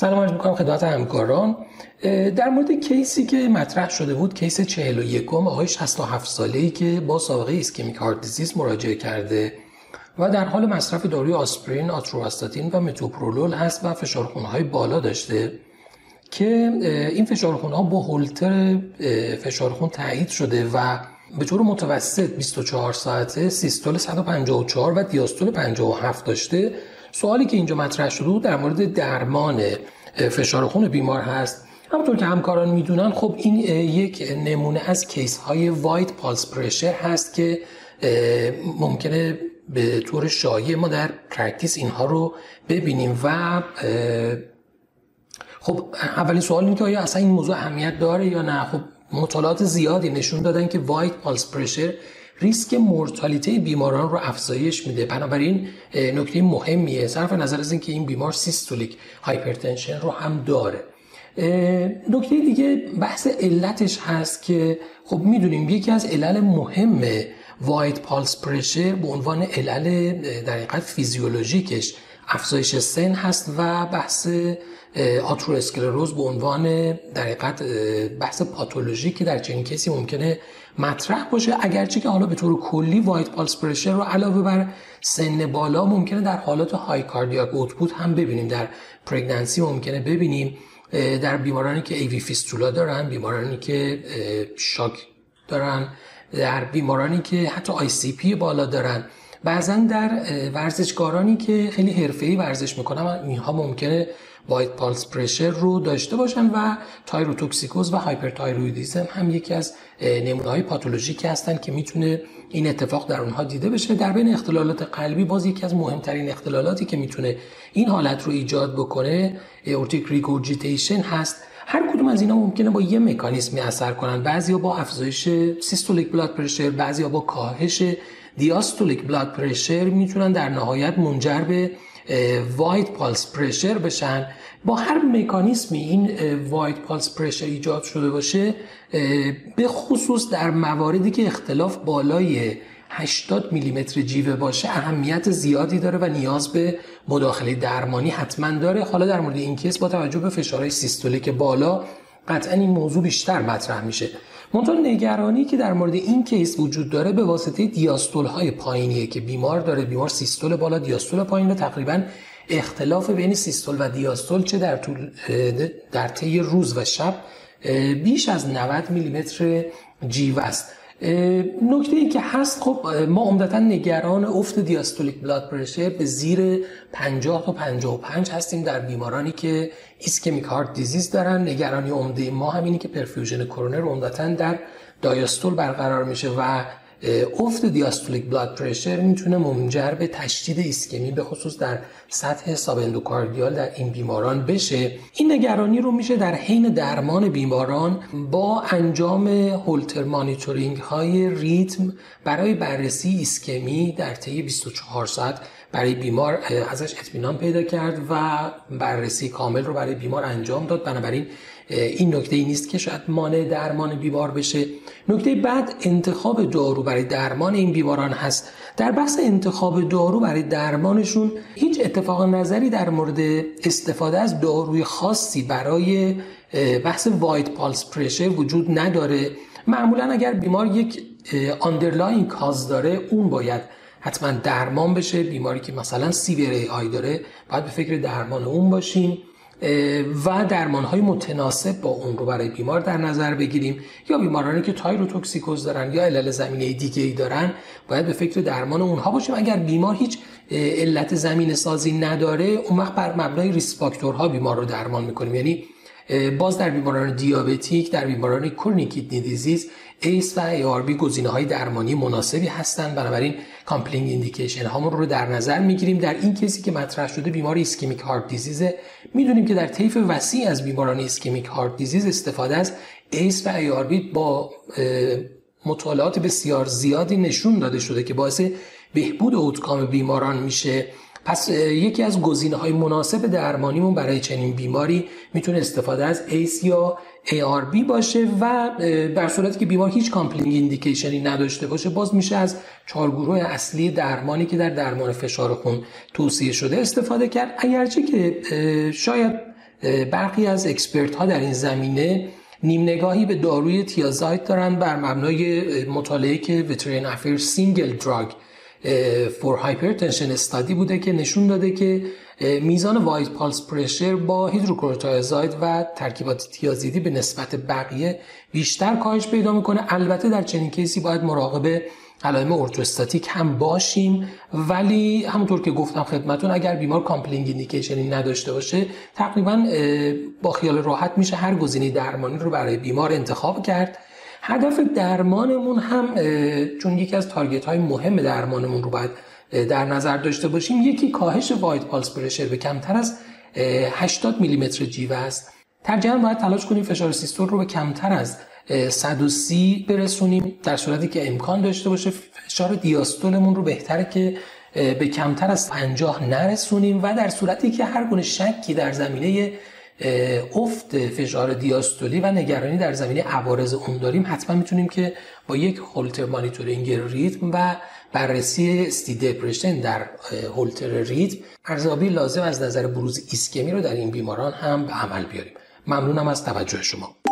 سلام عرض می‌کنم خدمت همکاران. در مورد case ی که مطرح شده بود case 41 آقای 67 ساله ای که با سابقه ischemic heart disease مراجعه کرده و در حال مصرف داروی آسپرین، آتروواستاتین و متوپرولول هست و فشار های بالا داشته که این فشار ها با هولتر فشار خون تایید شده و به طور متوسط 24 ساعته systole 154 و diastole 57 داشته. سوالی که اینجا مطرح شده در مورد درمان فشار خون بیمار هست. همونطور که همکاران می‌دونن خب این یک نمونه از case های wide pulse pressure هست که ممکنه به طور شایع ما در practice اینها رو ببینیم و خب اولین سوال اینه که آیا اصلا این موضوع اهمیت داره یا نه؟ خب مطالعات زیادی نشون دادن که wide pulse pressure ریسک مورتالیته بیماران رو افزایش میده. بنابراین نکته مهمیه. صرف نظر از اینکه این بیمار systolic hypertension رو هم داره. نکته دیگه بحث علتش هست که خب می‌دونیم یکی از علل مهم wide pulse pressure به عنوان علل در فیزیولوژیکش. افزایش سن هست و بحث آتروسکلروز به عنوان در بحث پاتولوژی که در چنین case ی ممکنه مطرح باشه. اگرچه که حالا به طور کلی wide pulse pressure رو علاوه بر سن بالا ممکنه در حالات high cardiac output هم ببینیم. در pregnancy ممکنه ببینیم در بیمارانی که AV fistula دارن بیمارانی که shock دارن در بیمارانی که حتی ICP بالا دارن. بعضا در ورزشکارانی که خیلی حرفه‌ای ورزش می‌کنن اینها ممکنه wide pulse pressure رو داشته باشن و تایروتوکسیکوز و hyperthyroidism هم یکی از نمونه های پاتولوژیکی هستن که می‌تونه این اتفاق در اونها دیده بشه. در بین اختلالات قلبی باز یکی از مهمترین اختلالاتی که می‌تونه این حالت رو ایجاد بکنه aortic regurgitation هست. هر کدوم از اینا ممکنه با یه مکانیزمی اثر کنن. بعضیا با افزایش systolic blood pressure بعضیا با کاهش diastolic blood pressure می‌تونن در نهایت منجر به wide pulse pressure بشن. با هر مکانیزمی این wide pulse pressure ایجاد شده باشه به خصوص در مواردی که اختلاف بالای 80 میلیمتر جیوه باشه اهمیت زیادی داره و نیاز به مداخله درمانی حتما داره. حالا در مورد این case با توجه به فشارهای سیستولیک بالا قطعا این موضوع بیشتر مطرح میشه. منتها نگرانی که در مورد این case وجود داره به واسطه دیاستول های پایینیه که بیمار داره بیمار سیستول بالا دیاستول پایین و تقریبا اختلاف بین سیستول و دیاستول چه در طول در طی روز و شب بیش از 90 میلیمتر جیوه است. نکته ای که هست خب ما عمدتا نگران افت diastolic blood pressure به زیر 50 تا 55 هستیم در بیمارانی که ischemic heart disease دارن. نگرانی عمده ما همینی که perfusion کرونر عمدتا در diastole برقرار میشه و افت diastolic blood pressure می‌تونه منجر به تشدید ایسکمی به خصوص در سطح subendocardial در این بیماران بشه. این نگرانی رو میشه در حین درمان بیماران با انجام Holter monitoring های ریتم برای بررسی ایسکمی در طی 24 ساعت برای بیمار ازش اطمینان پیدا کرد و بررسی کامل رو برای بیمار انجام داد. بنابراین این نکته ای نیست که شاید مانع درمان بیمار بشه. نکته بعد انتخاب دارو برای درمان این بیماران هست. در بحث انتخاب دارو برای درمانشون هیچ اتفاق نظری در مورد استفاده از داروی خاصی برای بحث wide pulse pressure وجود نداره. معمولا اگر بیمار یک underlying cause داره اون باید حتما درمان بشه بیماری که مثلا severe AI داره باید به فکر درمان اون باشیم و درمان های متناسب با اون رو برای بیمار در نظر بگیریم. یا بیمارانی که تایروتوکسیکوز دارن یا علل زمینه دیگه ای دارن باید به فکر درمان اونها باشیم. اگر بیمار هیچ علت زمینه سازی نداره اون وقت بر مبنای risk factor ها بیمار رو درمان می‌کنیم. یعنی باز در بیماران diabetic در بیماران chronic kidney disease ACE و ARB گزینه های درمانی مناسبی هستند. بنابراین compelling indication هامون رو در نظر می‌گیریم. در این case ی که مطرح شده بیمار ischemic heart disease. می‌دونیم که در طیف وسیع از بیماران ischemic heart disease استفاده از ایس و ای با مطالعات بسیار زیادی نشون داده شده که باعث بهبود outcome بیماران میشه. پس یکی از گزینه های مناسب درمانیمون برای چنین بیماری می‌تونه استفاده از ACE یا ARB باشه و در صورتی که بیمار هیچ compelling indication ی نداشته باشه باز میشه از چهار گروه اصلی درمانی که در درمان فشار خون توصیه شده استفاده کرد. اگرچه که شاید برخی از expert ها در این زمینه نیم نگاهی به داروی thiazide دارن بر مبنای مطالعه که Veterans Affairs single drug for hypertension study بوده که نشون داده که میزان wide pulse pressure با hydrochlorothiazide و ترکیبات تیازیدی به نسبت بقیه بیشتر کاهش پیدا می‌کنه. البته در چنین case ی باید مراقب علائم orthostatic هم باشیم. ولی همونطور که گفتم خدمتتون اگر بیمار compelling indication ی نداشته باشه تقریبا با خیال راحت میشه هر گزینه درمانی رو برای بیمار انتخاب کرد. هدف درمانمون هم چون یکی از target های مهم درمانمون رو باید در نظر داشته باشیم یکی کاهش wide pulse pressure به کمتر از 80 میلیمتر جیوه است. ترجیحاً باید تلاش کنیم فشار سیستول رو به کمتر از 130 برسونیم در صورتی که امکان داشته باشه فشار دیاستولمون رو بهتره که به کمتر از 50 نرسونیم و در صورتی که هر گونه شکی در زمینه افت فشار دیاستولی و نگرانی در زمینه عوارض اون داریم حتما می‌تونیم که با یک هولتر مانیتورینگ ریتم و بررسی استی دپرشن در هولتر ریتم ارزیابی لازم از نظر بروز ایسکمی رو در این بیماران هم به عمل بیاریم. ممنونم از توجه شما.